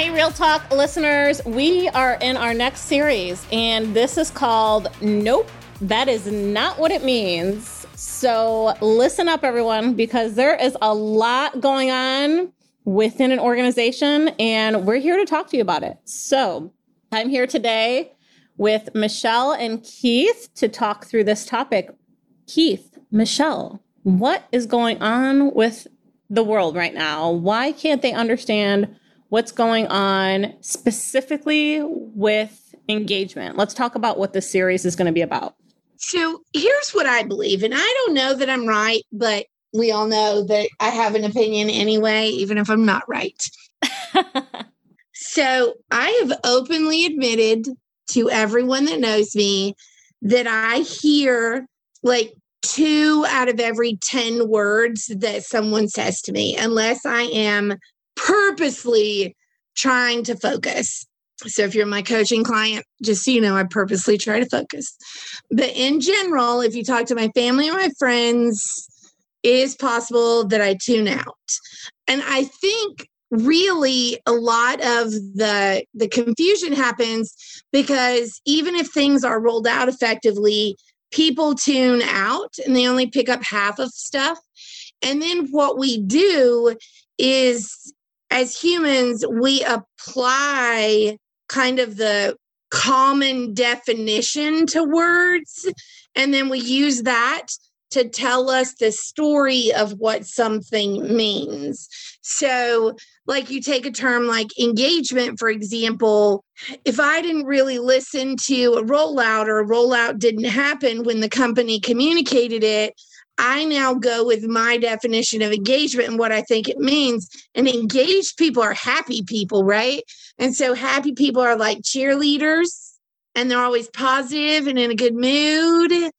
Hey, Real Talk listeners, we are in our next series, and this is called Nope, That Is Not What It Means. So listen up, everyone, because there is a lot going on within an organization, and we're here to talk to you about it. So I'm here today with Michelle and Keith to talk through this topic. Keith, Michelle, what is going on with the world right now? Why can't they understand what's going on specifically with engagement? Let's talk about what this series is going to be about. So here's what I believe, and I don't know that I'm right, but we all know that I have an opinion anyway, even if I'm not right. so I have openly admitted to everyone that knows me that I hear like two out of every 10 words that someone says to me, unless I am purposely trying to focus. So if you're my coaching client, just so you know, I purposely try to focus. But in general, if you talk to my family or my friends, it is possible that I tune out. And I think really a lot of the the confusion happens because even if things are rolled out effectively, people tune out and they only pick up half of stuff. And then what we do is as humans, we apply kind of the common definition to words, and then we use that to tell us the story of what something means. So, like you take a term like engagement, for example, if I didn't really listen to a rollout or a rollout didn't happen when the company communicated it, I now go with my definition of engagement and what I think it means. And engaged people are happy people, right? And so happy people are like cheerleaders and they're always positive and in a good mood.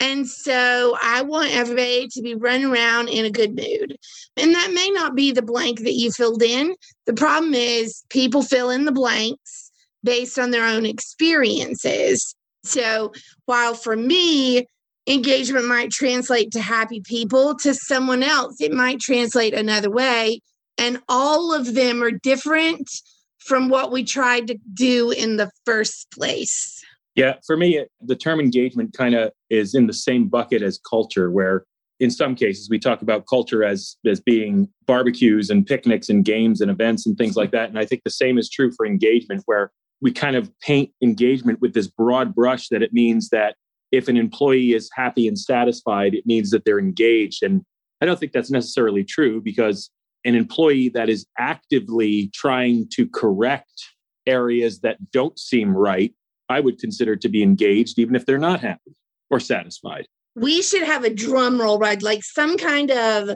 And so I want everybody to be running around in a good mood. And that may not be the blank that you filled in. The problem is people fill in the blanks based on their own experiences. So while for me, engagement might translate to happy people, to someone else, it might translate another way. And all of them are different from what we tried to do in the first place. Yeah, for me, the term engagement kind of is in the same bucket as culture, where in some cases we talk about culture as as being barbecues and picnics and games and events and things like that. And I think the same is true for engagement, where we kind of paint engagement with this broad brush that it means that if an employee is happy and satisfied, it means that they're engaged. And I don't think that's necessarily true because an employee that is actively trying to correct areas that don't seem right, I would consider to be engaged, even if they're not happy or satisfied. We should have a drum roll, right? Like some kind of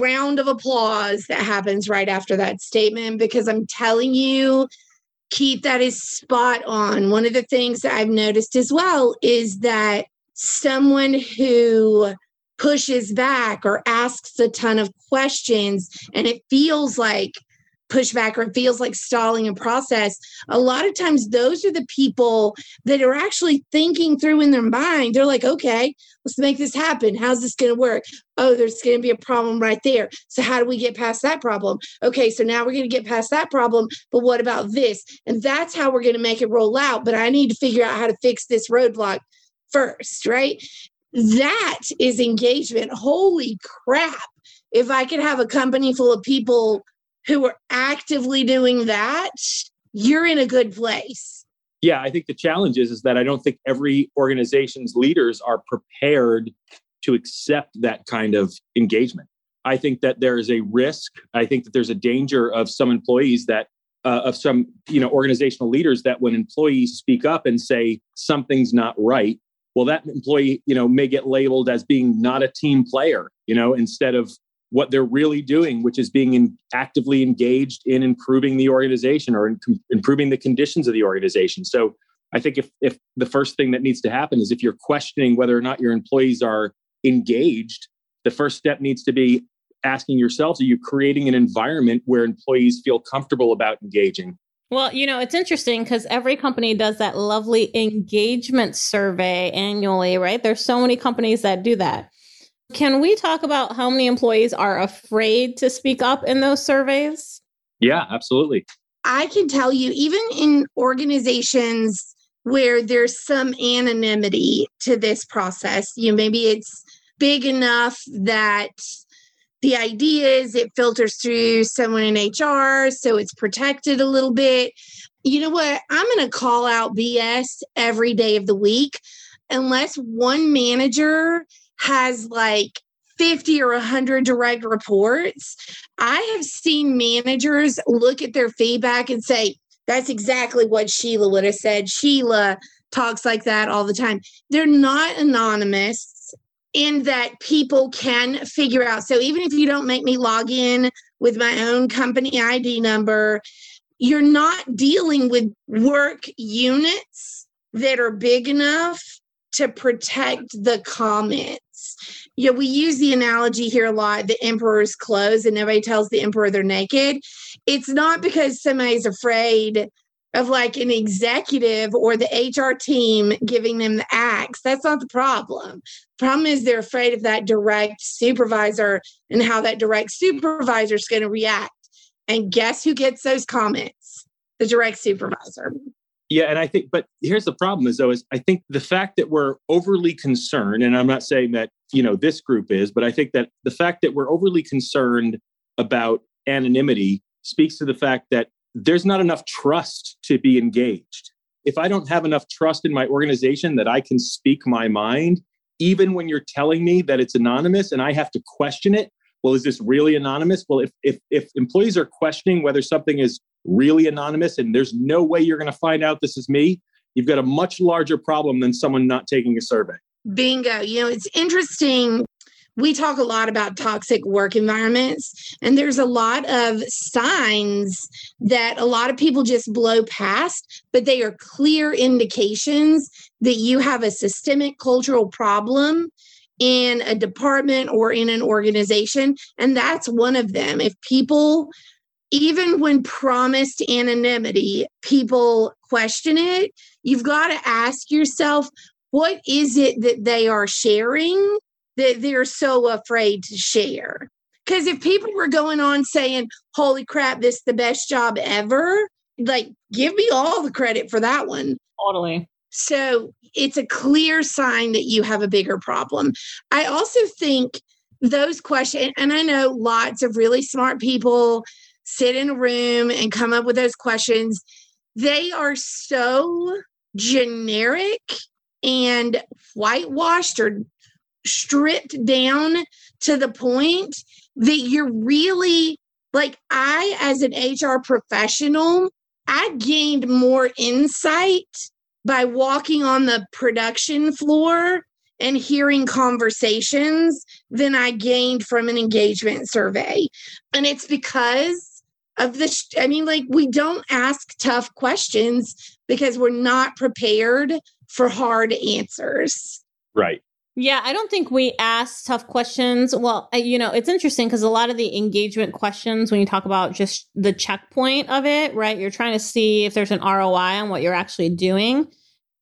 round of applause that happens right after that statement, because I'm telling you, Keith, that is spot on. One of the things that I've noticed as well is that someone who pushes back or asks a ton of questions and it feels like pushback or it feels like stalling a process, a lot of times those are the people that are actually thinking through in their mind. They're like, okay, let's make this happen. How's this going to work? Oh, there's going to be a problem right there. So, how do we get past that problem? Okay, so now we're going to get past that problem, but what about this? And that's how we're going to make it roll out. But I need to figure out how to fix this roadblock first, right? That is engagement. Holy crap. If I could have a company full of people who are actively doing that, you're in a good place. Yeah, I think the challenge is, is that I don't think every organization's leaders are prepared to accept that kind of engagement. I think that there is a risk. I think that there's a danger of some employees that uh, of some you know organizational leaders that when employees speak up and say something's not right, well that employee you know may get labeled as being not a team player, you know, instead of what they're really doing, which is being in, actively engaged in improving the organization or in improving the conditions of the organization. So I think if, if the first thing that needs to happen is if you're questioning whether or not your employees are engaged, the first step needs to be asking yourselves, are you creating an environment where employees feel comfortable about engaging? Well, you know, it's interesting because every company does that lovely engagement survey annually, right? There's so many companies that do that. Can we talk about how many employees are afraid to speak up in those surveys? Yeah, absolutely. I can tell you, even in organizations where there's some anonymity to this process, you know, maybe it's big enough that the idea is it filters through someone in HR, so it's protected a little bit. You know what? I'm going to call out BS every day of the week unless one manager has like 50 or 100 direct reports. I have seen managers look at their feedback and say, that's exactly what Sheila would have said. Sheila talks like that all the time. They're not anonymous in that people can figure out. So even if you don't make me log in with my own company ID number, you're not dealing with work units that are big enough to protect the Yeah, we use the analogy here a lot the emperor's clothes, and nobody tells the emperor they're naked. It's not because somebody's afraid of like an executive or the HR team giving them the axe. That's not the problem. Problem is they're afraid of that direct supervisor and how that direct supervisor is going to react. And guess who gets those comments? The direct supervisor. Yeah, and I think, but here's the problem: is though, is I think the fact that we're overly concerned, and I'm not saying that you know this group is, but I think that the fact that we're overly concerned about anonymity speaks to the fact that there's not enough trust to be engaged. If I don't have enough trust in my organization that I can speak my mind, even when you're telling me that it's anonymous and I have to question it, well, is this really anonymous? Well, if if if employees are questioning whether something is really anonymous and there's no way you're going to find out this is me, you've got a much larger problem than someone not taking a survey. Bingo. You know, it's interesting we talk a lot about toxic work environments, and there's a lot of signs that a lot of people just blow past, but they are clear indications that you have a systemic cultural problem in a department or in an organization. And that's one of them. If people, even when promised anonymity, people question it, you've got to ask yourself, what is it that they are sharing that they're so afraid to share. Because if people were going on saying, holy crap, this is the best job ever, like give me all the credit for that one. Totally. So it's a clear sign that you have a bigger problem. I also think those questions, and I know lots of really smart people sit in a room and come up with those questions. They are so generic and whitewashed or stripped down to the point that you're really like I as an HR professional, I gained more insight by walking on the production floor and hearing conversations than I gained from an engagement survey. And it's because of this. I mean, like, we don't ask tough questions because we're not prepared for hard answers. Right. Yeah, I don't think we ask tough questions. Well, you know, it's interesting because a lot of the engagement questions, when you talk about just the checkpoint of it, right? You're trying to see if there's an ROI on what you're actually doing.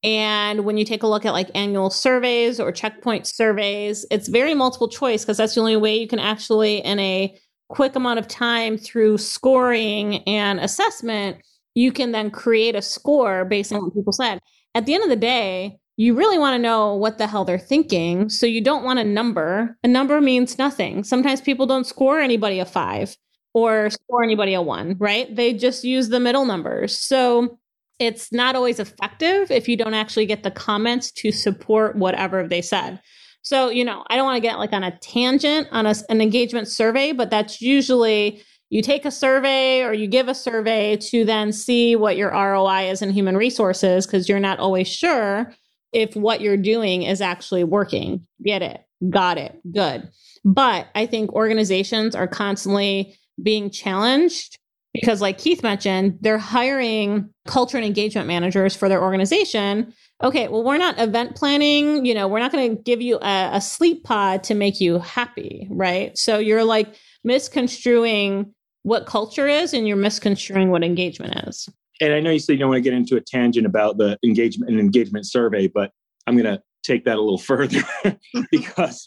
And when you take a look at like annual surveys or checkpoint surveys, it's very multiple choice because that's the only way you can actually, in a quick amount of time through scoring and assessment, you can then create a score based on what people said. At the end of the day, you really want to know what the hell they're thinking. So you don't want a number. A number means nothing. Sometimes people don't score anybody a five or score anybody a one, right? They just use the middle numbers. So it's not always effective if you don't actually get the comments to support whatever they said. So, you know, I don't want to get like on a tangent on a, an engagement survey, but that's usually you take a survey or you give a survey to then see what your ROI is in human resources because you're not always sure if what you're doing is actually working. Get it. Got it. Good. But I think organizations are constantly being challenged because, like Keith mentioned, they're hiring culture and engagement managers for their organization. Okay, well, we're not event planning. You know, we're not going to give you a, a sleep pod to make you happy, right? So you're like misconstruing what culture is and you're misconstruing what engagement is and I know you said you don't want to get into a tangent about the engagement and engagement survey, but I'm going to take that a little further because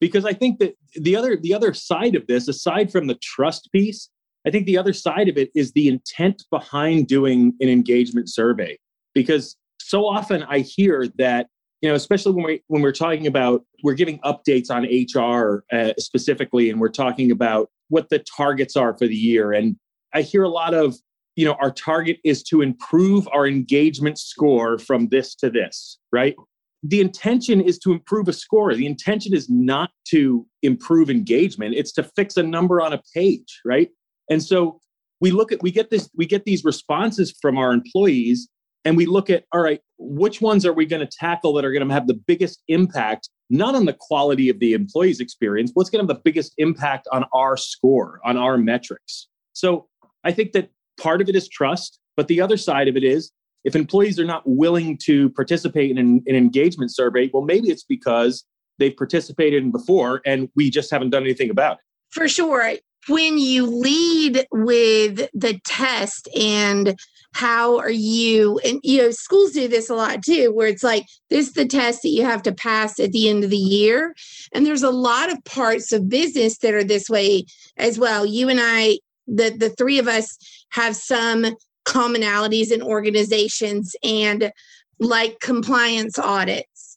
because I think that the other the other side of this, aside from the trust piece, I think the other side of it is the intent behind doing an engagement survey. Because so often I hear that, you know, especially when we when we're talking about we're giving updates on HR uh, specifically, and we're talking about what the targets are for the year. And I hear a lot of, you know, our target is to improve our engagement score from this to this, right? The intention is to improve a score. The intention is not to improve engagement. It's to fix a number on a page, right? And so we look at we get this we get these responses from our employees and we look at all right which ones are we going to tackle that are going to have the biggest impact not on the quality of the employee's experience what's going to have the biggest impact on our score on our metrics so i think that part of it is trust but the other side of it is if employees are not willing to participate in an, an engagement survey well maybe it's because they've participated in before and we just haven't done anything about it. For sure. When you lead with the test and how are you and you know schools do this a lot too where it's like this is the test that you have to pass at the end of the year. And there's a lot of parts of business that are this way as well. You and i the the three of us have some commonalities in organizations and like compliance audits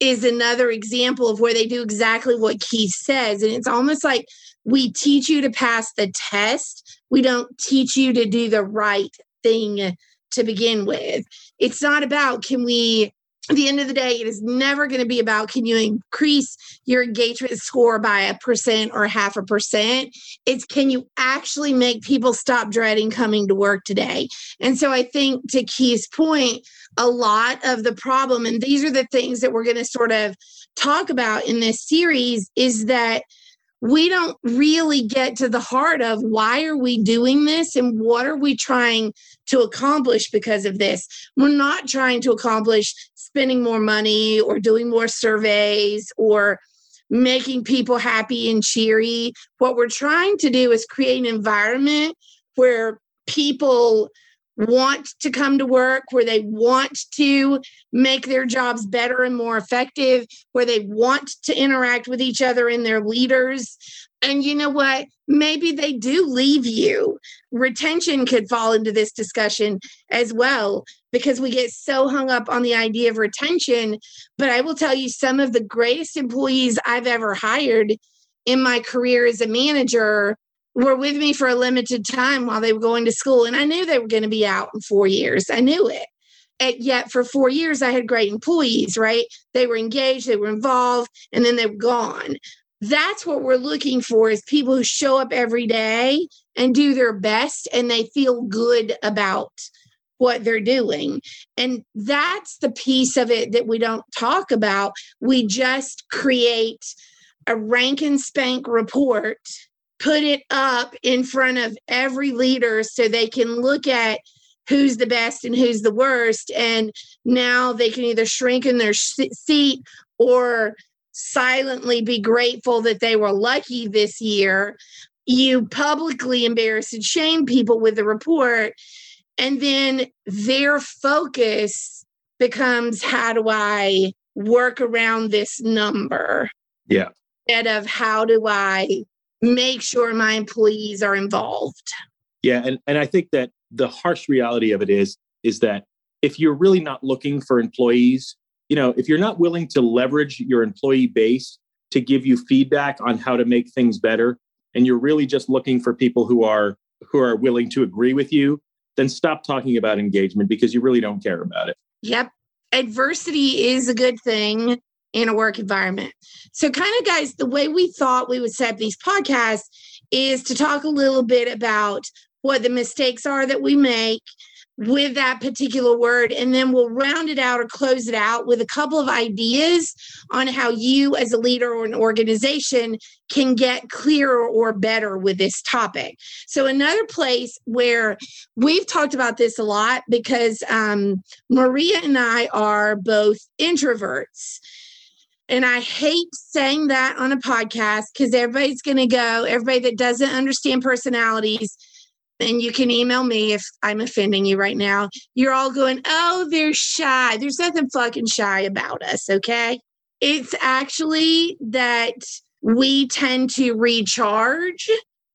is another example of where they do exactly what Keith says and it's almost like we teach you to pass the test. We don't teach you to do the right thing to begin with. It's not about can we at the end of the day, it is never going to be about can you increase your engagement score by a percent or half a percent. It's can you actually make people stop dreading coming to work today? And so I think to Keith's point, a lot of the problem, and these are the things that we're going to sort of talk about in this series, is that we don't really get to the heart of why are we doing this and what are we trying to accomplish because of this. We're not trying to accomplish spending more money or doing more surveys or making people happy and cheery. What we're trying to do is create an environment where people want to come to work, where they want to make their jobs better and more effective, where they want to interact with each other and their leaders. And you know what? Maybe they do leave you. Retention could fall into this discussion as well because we get so hung up on the idea of retention. But I will tell you, some of the greatest employees I've ever hired in my career as a manager were with me for a limited time while they were going to school. And I knew they were going to be out in four years. I knew it. And yet for four years, I had great employees, right? They were engaged, they were involved, and then they were gone. That's what we're looking for is people who show up every day and do their best and they feel good about what they're doing. And that's the piece of it that we don't talk about. We just create a rank and spank report put it up in front of every leader so they can look at who's the best and who's the worst. And now they can either shrink in their seat or silently be grateful that they were lucky this year. You publicly embarrass and shame people with the report. And then their focus becomes how do I work around this number? Yeah. Instead of how do I make sure my employees are involved. Yeah, and and I think that the harsh reality of it is is that if you're really not looking for employees, you know, if you're not willing to leverage your employee base to give you feedback on how to make things better and you're really just looking for people who are who are willing to agree with you, then stop talking about engagement because you really don't care about it. Yep. Adversity is a good thing in a work environment. So, kind of, guys, the way we thought we would set these podcasts is to talk a little bit about what the mistakes are that we make with that particular word. And then we'll round it out or close it out with a couple of ideas on how you, as a leader or an organization, can get clearer or better with this topic. So, another place where we've talked about this a lot because um, Maria and I are both introverts. And I hate saying that on a podcast because everybody's going to go, everybody that doesn't understand personalities, and you can email me if I'm offending you right now. You're all going, oh, they're shy. There's nothing fucking shy about us, okay? It's actually that we tend to recharge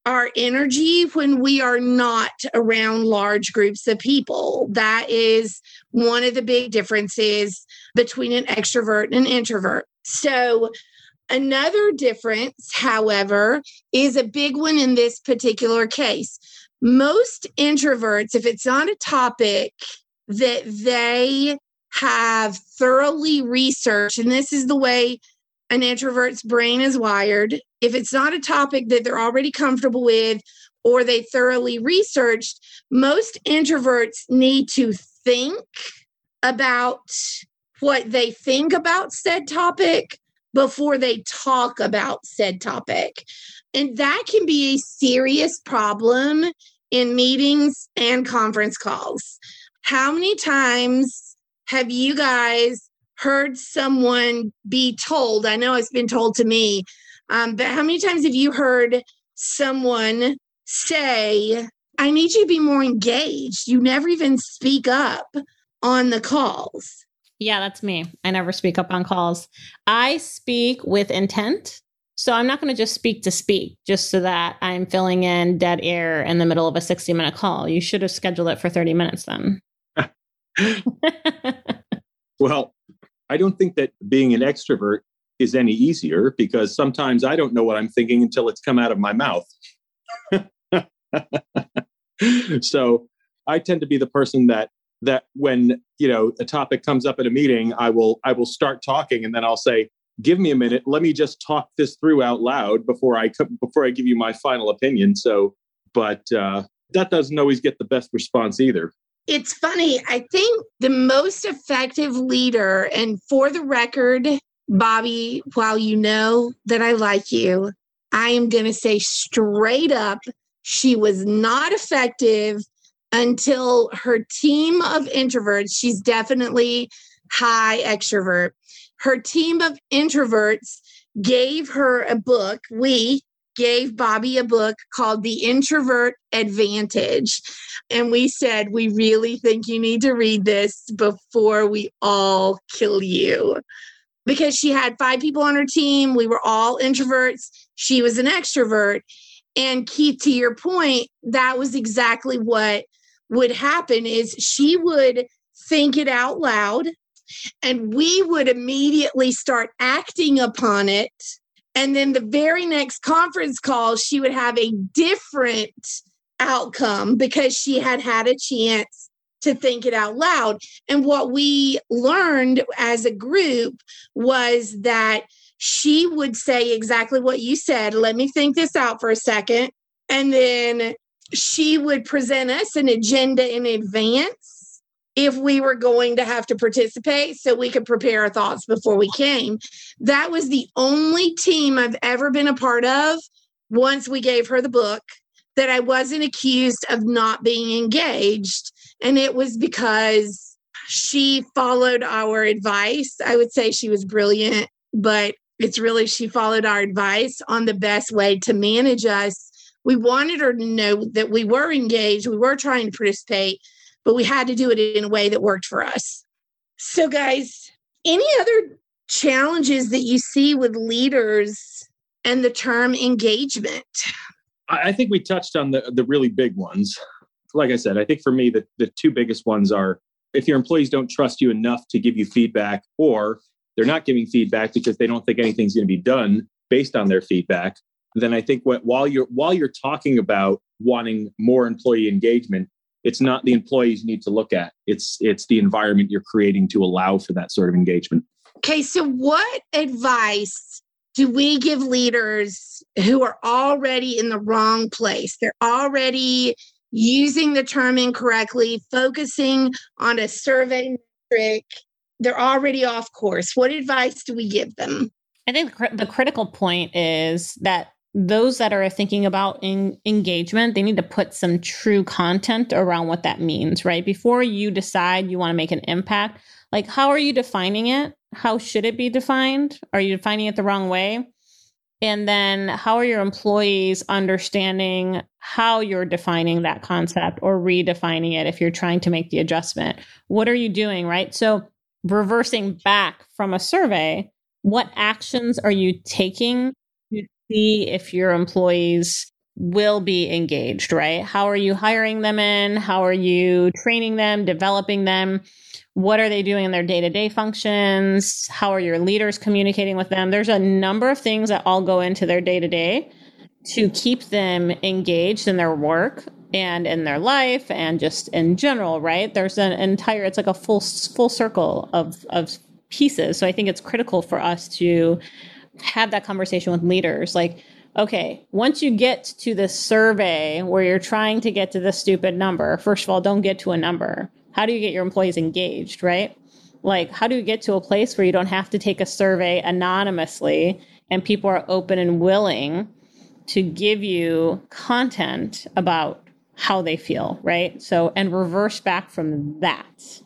our energy when we are not around large groups of people. That is one of the big differences between an extrovert and an introvert. So, another difference, however, is a big one in this particular case. Most introverts, if it's not a topic that they have thoroughly researched, and this is the way an introvert's brain is wired, if it's not a topic that they're already comfortable with or they thoroughly researched, most introverts need to think about what they think about said topic before they talk about said topic. And that can be a serious problem in meetings and conference calls. How many times have you guys heard someone be told? I know it's been told to me, um, but how many times have you heard someone say, I need you to be more engaged? You never even speak up on the calls. Yeah, that's me. I never speak up on calls. I speak with intent. So I'm not going to just speak to speak just so that I'm filling in dead air in the middle of a 60 minute call. You should have scheduled it for 30 minutes then. well, I don't think that being an extrovert is any easier because sometimes I don't know what I'm thinking until it's come out of my mouth. so I tend to be the person that that when you know a topic comes up at a meeting, I will I will start talking and then I'll say, "Give me a minute. Let me just talk this through out loud before I before I give you my final opinion." So, but uh, that doesn't always get the best response either. It's funny. I think the most effective leader, and for the record, Bobby, while you know that I like you, I am going to say straight up, she was not effective until her team of introverts, she's definitely high extrovert. Her team of introverts gave her a book. We gave Bobby a book called The Introvert Advantage. And we said, We really think you need to read this before we all kill you because she had five people on her team. We were all introverts. She was an extrovert. And Keith, to your point, that was exactly what would happen is she would think it out loud and we would immediately start acting upon it. And then the very next conference call, she would have a different outcome because she had had a chance to think it out loud. And what we learned as a group was that she would say exactly what you said. Let me think this out for a second. And then she would present us an agenda in advance if we were going to have to participate so we could prepare our thoughts before we came. That was the only team I've ever been a part of once we gave her the book that I wasn't accused of not being engaged and it was because she followed our advice. I would say she was brilliant, but it's really she followed our advice on the best way to manage us. We wanted her to know that we were engaged, we were trying to participate, but we had to do it in a way that worked for us. So, guys, any other challenges that you see with leaders and the term engagement? I think we touched on the, the really big ones like I said, I think for me, the, the two biggest ones are if your employees don't trust you enough to give you feedback, or they're not giving feedback because they don't think anything's going to be done based on their feedback, then I think what, while you're while you're talking about wanting more employee engagement, it's not the employees you need to look at. It's it's the environment you're creating to allow for that sort of engagement. Okay, so what advice do we give leaders who are already in the wrong place? They're already using the term incorrectly, focusing on a survey metric. They're already off course. What advice do we give them? I think the critical point is that those that are thinking about engagement, they need to put some true content around what that means, right? Before you decide you want to make an impact, like how are you defining it? How should it be defined? Are you defining it the wrong way? And then how are your employees understanding how you're defining that concept or redefining it if you're trying to make the adjustment? What are you doing, right? So, reversing back from a survey, what actions are you taking see if your employees will be engaged, right? How are you hiring them in? How are you training them, developing them? What are they doing in their day to day functions? How are your leaders communicating with them? There's a number of things that all go into their day to day to keep them engaged in their work and in their life and just in general, right? There's an entire, it's like a full, full circle of, of pieces. So I think it's critical for us to have that conversation with leaders. Like, okay, once you get to this survey where you're trying to get to the stupid number, first of all, don't get to a number. How do you get your employees engaged, right? Like, how do you get to a place where you don't have to take a survey anonymously and people are open and willing to give you content about how they feel, right? So, and reverse back from that.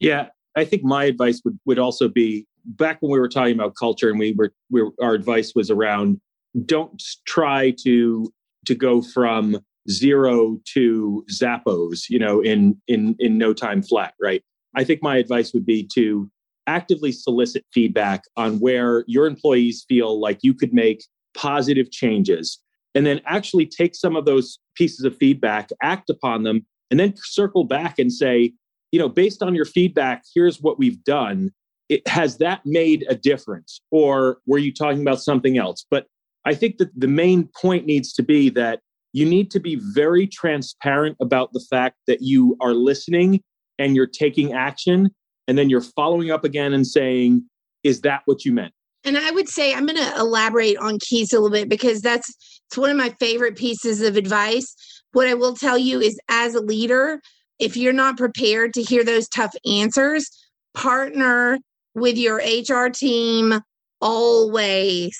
Yeah, I think my advice would, would also be back when we were talking about culture and we were, we were our advice was around don't try to to go from zero to Zappos, you know, in in in no time flat, right? I think my advice would be to actively solicit feedback on where your employees feel like you could make positive changes and then actually take some of those pieces of feedback, act upon them, and then circle back and say, you know, based on your feedback, here's what we've done. It, has that made a difference? Or were you talking about something else? But I think that the main point needs to be that you need to be very transparent about the fact that you are listening and you're taking action. And then you're following up again and saying, is that what you meant? And I would say I'm going to elaborate on Keith's a little bit because that's it's one of my favorite pieces of advice. What I will tell you is as a leader, if you're not prepared to hear those tough answers, partner with your HR team always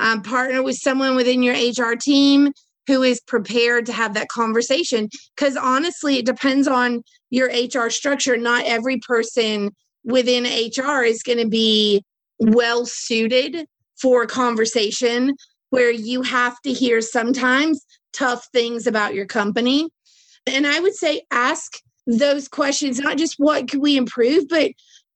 um, partner with someone within your HR team who is prepared to have that conversation. Because honestly, it depends on your HR structure. Not every person within HR is going to be well suited for a conversation where you have to hear sometimes tough things about your company. And I would say ask those questions, not just what could we improve, but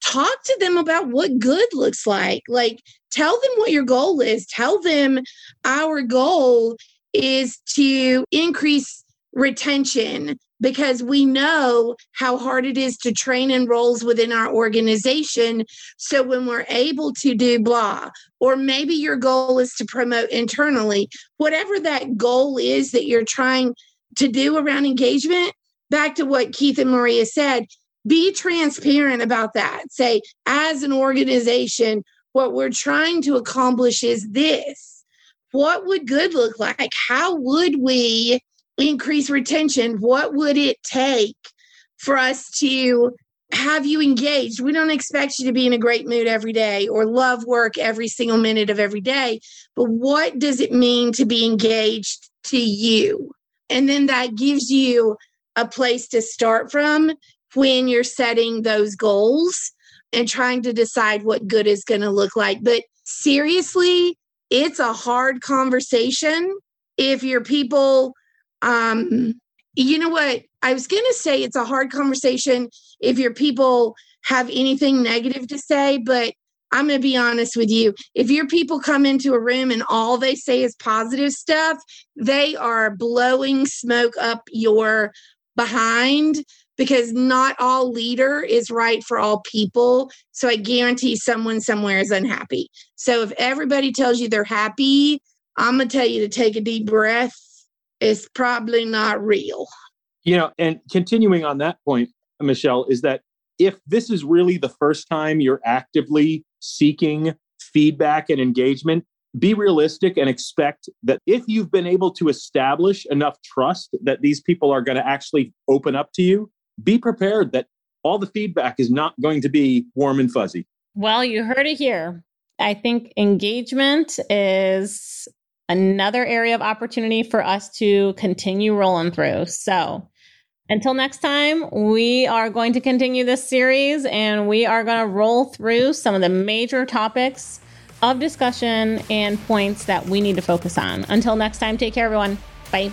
talk to them about what good looks like. Like, tell them what your goal is. Tell them our goal is to increase retention because we know how hard it is to train and roles within our organization. So when we're able to do blah, or maybe your goal is to promote internally, whatever that goal is that you're trying to do around engagement, back to what Keith and Maria said, be transparent about that. Say, as an organization, what we're trying to accomplish is this. What would good look like? How would we increase retention? What would it take for us to have you engaged? We don't expect you to be in a great mood every day or love work every single minute of every day, but what does it mean to be engaged to you? And then that gives you a place to start from when you're setting those goals and trying to decide what good is going to look like. But seriously, it's a hard conversation if your people um you know what? I was going to say it's a hard conversation if your people have anything negative to say but i'm going to be honest with you. If your people come into a room and all they say is positive stuff they are blowing smoke up your behind because not all leader is right for all people. So I guarantee someone somewhere is unhappy. So if everybody tells you they're happy, I'm going to tell you to take a deep breath. It's probably not real. You know, and continuing on that point, Michelle, is that if this is really the first time you're actively seeking feedback and engagement, be realistic and expect that if you've been able to establish enough trust that these people are going to actually open up to you, be prepared that all the feedback is not going to be warm and fuzzy. Well, you heard it here. I think engagement is another area of opportunity for us to continue rolling through. So, until next time, we are going to continue this series and we are going to roll through some of the major topics of discussion and points that we need to focus on. Until next time, take care, everyone. Bye.